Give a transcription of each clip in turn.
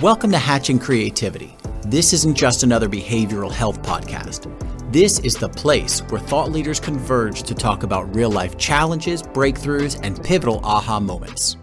Welcome to Hatching Creativity. This isn't just another behavioral health podcast. This is the place where thought leaders converge to talk about real life challenges, breakthroughs, and pivotal aha moments.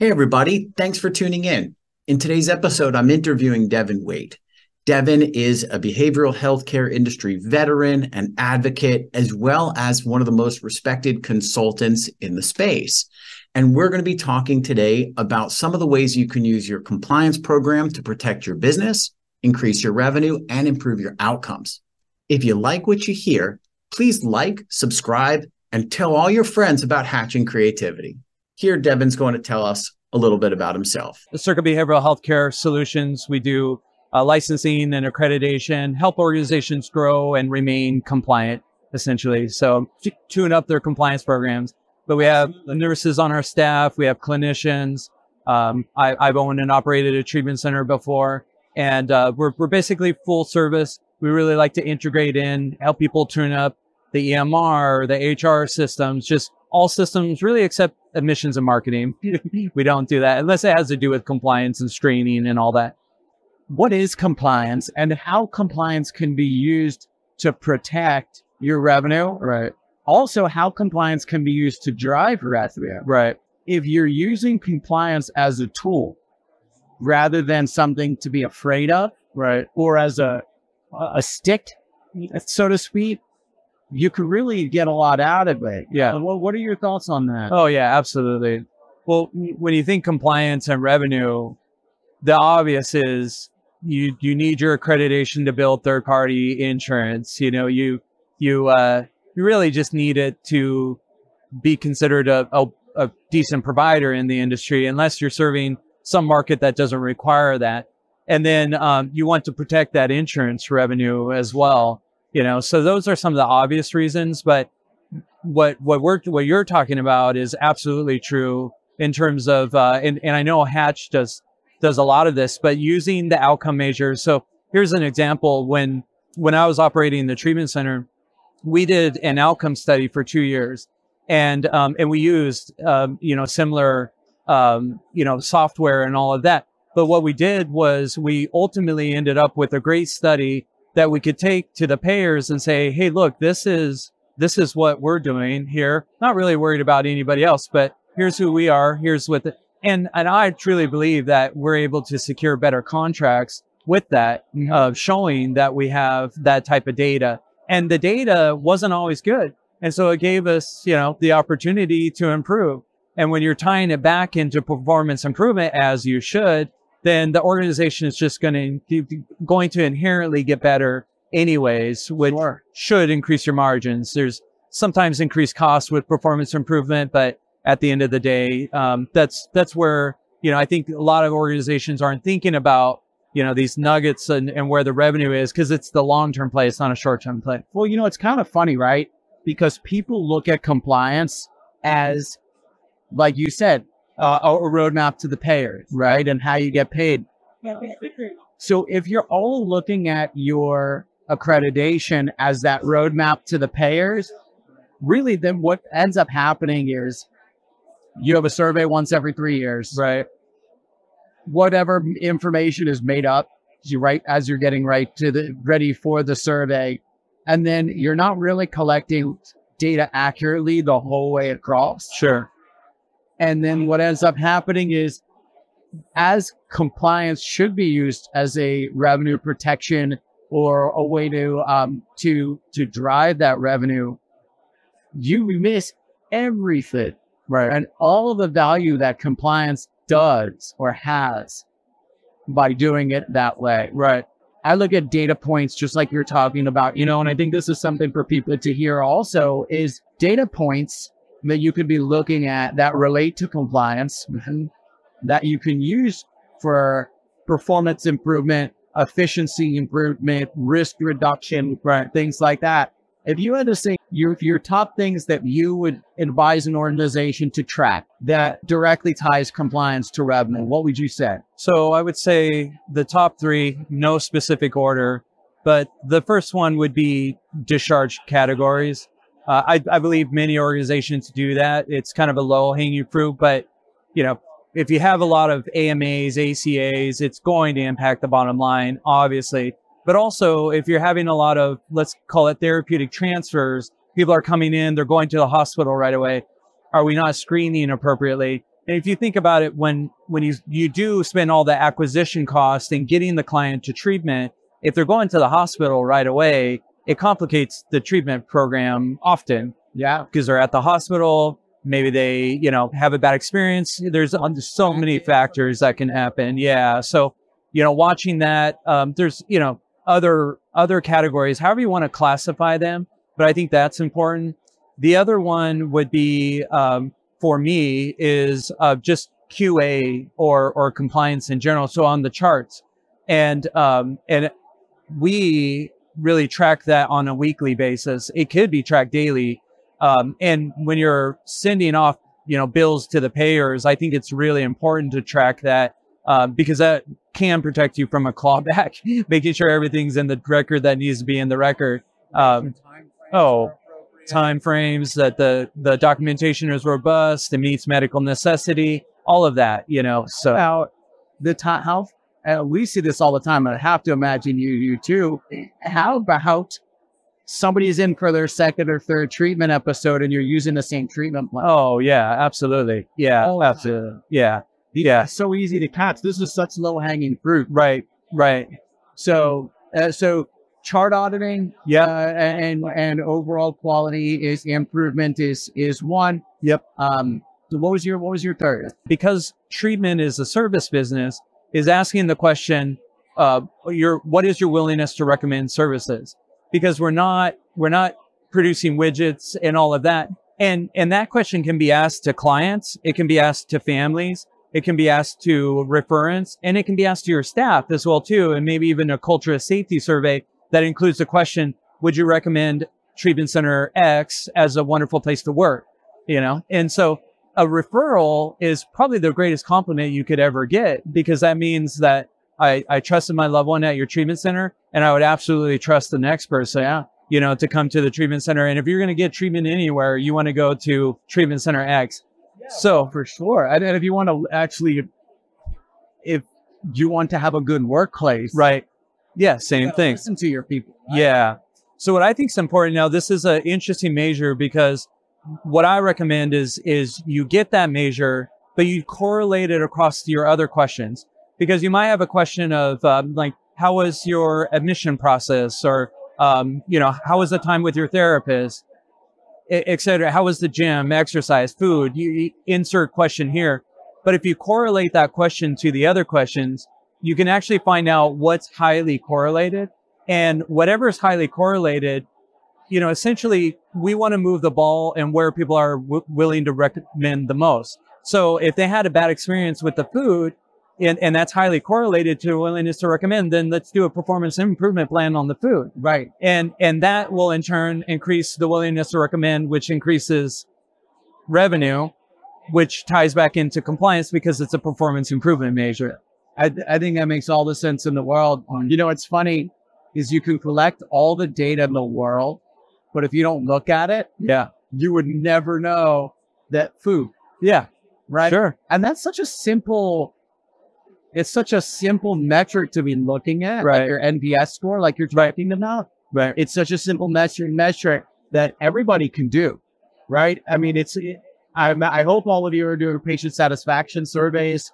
Hey, everybody. Thanks for tuning in. In today's episode, I'm interviewing Devon Wayt. Devon is a behavioral healthcare industry veteran and advocate, as well as one of the most respected consultants in the space. And we're going to be talking today about some of the ways you can use your compliance program to protect your business, increase your revenue, and improve your outcomes. If you like what you hear, please like, subscribe, and tell all your friends about Hatching Creativity. Here, Devon's going to tell us a little bit about himself. The Circa Behavioral Healthcare Solutions, we do uh, licensing and accreditation, help organizations grow and remain compliant, essentially. So t- tune up their compliance programs. But we have the nurses on our staff, we have clinicians. Um, I, have owned and operated a treatment center before, and uh, we're, we're basically full service. We really like to integrate in, help people tune up the EMR, the HR systems, just all systems really except admissions and marketing. we don't do that unless it has to do with compliance and screening and all that what is compliance and how compliance can be used to protect your revenue. Right. Also, how compliance can be used to drive revenue. Right. If you're using compliance as a tool rather than something to be afraid of, right, or as a a stick, so to speak, you could really get a lot out of it. Yeah. Well, what are your thoughts on that? Oh yeah, absolutely. Well, when you think compliance and revenue, the obvious is you you need your accreditation to build third party insurance. You know, you you uh, you really just need it to be considered a, a, a decent provider in the industry, unless you're serving some market that doesn't require that. And then um, you want to protect that insurance revenue as well. You know, so those are some of the obvious reasons. But what what we're what you're talking about is absolutely true in terms of uh, and and I know Hatch does does a lot of this, but using the outcome measures. So here's an example. When, when I was operating the treatment center, we did an outcome study for two years and, um, and we used, um, you know, similar, um, you know, software and all of that. But what we did was we ultimately ended up with a great study that we could take to the payers and say, Hey, look, this is, this is what we're doing here. Not really worried about anybody else, but here's who we are. Here's what the, and and I truly believe that we're able to secure better contracts with that, mm-hmm. uh, showing that we have that type of data. And the data wasn't always good, and so it gave us, you know, the opportunity to improve. And when you're tying it back into performance improvement, as you should, then the organization is just going to going to inherently get better anyways, which sure. should increase your margins. There's sometimes increased costs with performance improvement, but at the end of the day. Um, that's that's where you know I think a lot of organizations aren't thinking about you know these nuggets and, and where the revenue is because it's the long term play. It's not a short term play. Well, you know it's kind of funny, right? Because people look at compliance as, like you said, uh, a roadmap to the payers, right, and how you get paid. So if you're all looking at your accreditation as that roadmap to the payers, really then what ends up happening is you have a survey once every three years. Right. Whatever information is made up, as you write as you're getting right to the ready for the survey. And then you're not really collecting data accurately the whole way across. Sure. And then what ends up happening is as compliance should be used as a revenue protection or a way to um, to to drive that revenue, you miss everything Right. And all of the value that compliance does or has by doing it that way. Right. I look at data points just like you're talking about, you know, and I think this is something for people to hear also is data points that you could be looking at that relate to compliance that you can use for performance improvement, efficiency improvement, risk reduction, right, things like that. If you had to say your, your top things that you would advise an organization to track that directly ties compliance to revenue, what would you say? So I would say the top three, no specific order, but the first one would be discharge categories. Uh, I, I believe many organizations do that. It's kind of a low hanging fruit, but you know, if you have a lot of AMAs, ACAs, it's going to impact the bottom line, obviously. But also, if you're having a lot of, let's call it therapeutic transfers, people are coming in, they're going to the hospital right away. Are we not screening appropriately? And if you think about it, when, when you, you do spend all the acquisition cost and getting the client to treatment, if they're going to the hospital right away, it complicates the treatment program often. Yeah. Because they're at the hospital. Maybe they, you know, have a bad experience. There's so many factors that can happen. Yeah. So, you know, watching that, um, there's, you know, other, other categories, however you want to classify them. But I think that's important. The other one would be, um, for me is uh, just QA or or compliance in general. So on the charts, and um, and we really track that on a weekly basis. It could be tracked daily. Um, and when you're sending off, you know, bills to the payers, I think it's really important to track that uh, because that can protect you from a clawback, making sure everything's in the record that needs to be in the record. Um, oh, time frames, that the, the documentation is robust, it meets medical necessity, all of that, you know. So about the time, how uh, we see this all the time. I have to imagine you, you too. How about somebody's in for their second or third treatment episode and you're using the same treatment plan? Oh yeah, absolutely. Yeah, oh, absolutely. Yeah, yeah. It's so easy to catch. This is such low hanging fruit. Right, right. So, uh, so chart auditing, yeah, uh, and and overall quality is improvement is is one. Yep. Um. So what was your what was your third? Because treatment is a service business, is asking the question, uh, your what is your willingness to recommend services? Because we're not we're not producing widgets and all of that. And and that question can be asked to clients, it can be asked to families, it can be asked to referents, and it can be asked to your staff as well too, and maybe even a culture of safety survey that includes the question, would you recommend treatment center X as a wonderful place to work? You know, and so a referral is probably the greatest compliment you could ever get because that means that I, I trusted my loved one at your treatment center and I would absolutely trust the next person, yeah. you know, to come to the treatment center. And if you're going to get treatment anywhere, you want to go to treatment center X. Yeah, so for sure. And if you want to actually, if you want to have a good workplace, right? Yeah, same thing. Listen to your people. Right? Yeah. So what I think is important now, this is an interesting measure because what I recommend is is you get that measure, but you correlate it across your other questions because you might have a question of um, like how was your admission process or um, you know how was the time with your therapist etc. How was the gym? Exercise food? You, insert question here. But if you correlate that question to the other questions you can actually find out what's highly correlated. And whatever is highly correlated you know, essentially we want to move the ball and where people are w- willing to recommend the most. So if they had a bad experience with the food and, and that's highly correlated to willingness to recommend, then let's do a performance improvement plan on the food. Right. And, and that will in turn increase the willingness to recommend, which increases revenue, which ties back into compliance because it's a performance improvement measure. I, I think that makes all the sense in the world. Um, you know, it's funny is you can collect all the data in the world but if you don't look at it, yeah, you would never know that food. Yeah. Right. Sure. And that's such a simple, it's such a simple metric to be looking at. Right. Like your NPS score, like you're talking about. Right. It's such a simple metric, metric that everybody can do. Right. I mean, it's, I, I hope all of you are doing patient satisfaction surveys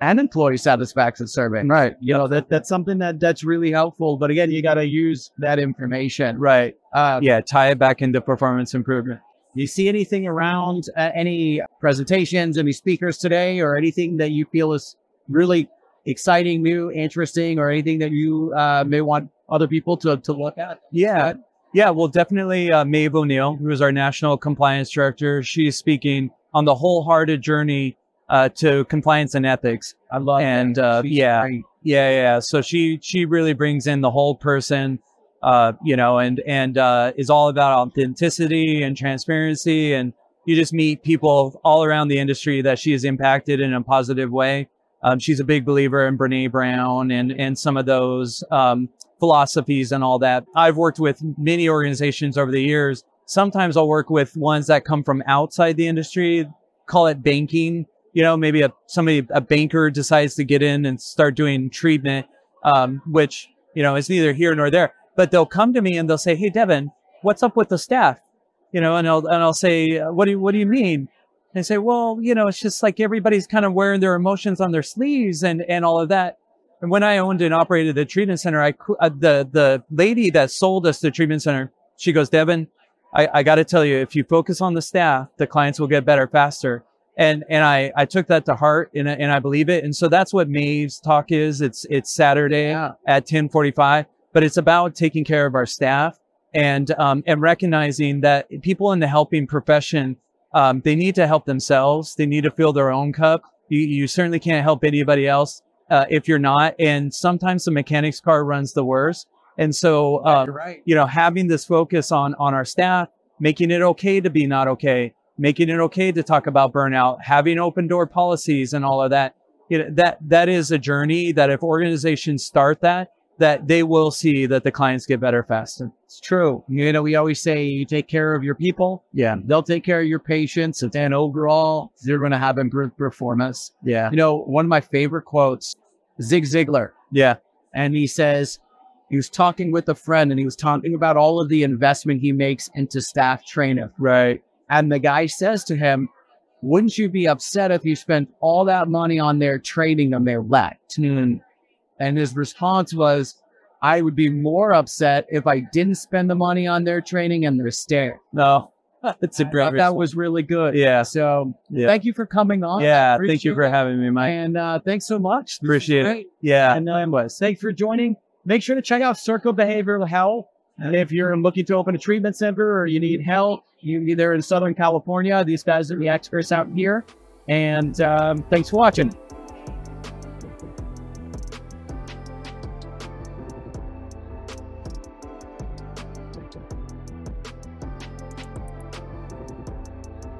and employee satisfaction survey. Right. You know, that that's something that that's really helpful. But again, you got to use that information. Right. Uh, yeah. Tie it back into performance improvement. You see anything around uh, any presentations, any speakers today, or anything that you feel is really exciting, new, interesting, or anything that you uh, may want other people to, to look at? Yeah. Yeah. Well, definitely uh, Maeve O'Neill, who is our national compliance director. She's speaking on the wholehearted journey uh, to compliance and ethics. I love and uh, yeah, great. yeah, yeah. So she she really brings in the whole person, uh, you know, and and uh, is all about authenticity and transparency, and you just meet people all around the industry that she has impacted in a positive way. Um, she's a big believer in Brene Brown and and some of those um, philosophies and all that. I've worked with many organizations over the years. Sometimes I'll work with ones that come from outside the industry, call it banking you know, maybe a somebody a banker decides to get in and start doing treatment, um, which you know is neither here nor there. But they'll come to me and they'll say, "Hey, Devon, what's up with the staff?" You know, and I'll and I'll say, "What do you, what do you mean?" And say, "Well, you know, it's just like everybody's kind of wearing their emotions on their sleeves and and all of that." And when I owned and operated the treatment center, I uh, the the lady that sold us the treatment center, she goes, "Devon, I, I got to tell you, if you focus on the staff, the clients will get better faster." and and I I took that to heart and and I believe it. And so that's what Maeve's talk is. It's it's Saturday yeah. at ten forty five, but it's about taking care of our staff and um, and recognizing that people in the helping profession um, they need to help themselves. They need to fill their own cup. You you certainly can't help anybody else uh, if you're not. And sometimes the mechanic's car runs the worst. And so, uh, right. you know, having this focus on on our staff, making it okay to be not okay, making it okay to talk about burnout, having open door policies and all of that. You know, that that is a journey that if organizations start that, that they will see that the clients get better faster. It's true. You know, we always say you take care of your people. Yeah. They'll take care of your patients. And overall, they're going to have improved performance. Yeah. You know, one of my favorite quotes, Zig Ziglar. Yeah. And he says, he was talking with a friend and he was talking about all of the investment he makes into staff training. Right. And the guy says to him, wouldn't you be upset if you spent all that money on their training and they're left? And his response was, I would be more upset if I didn't spend the money on their training and they're staying. No, that's a great. That was really good. Yeah. So yeah. thank you for coming on. Yeah. Thank you for having me, Mike. And uh, thanks so much. Appreciate it. Yeah. And uh, thanks for joining. Make sure to check out Circa Behavioral Health. And if you're looking to open a treatment center or you need help, you either in Southern California, these guys are the experts out here. And um, thanks for watching.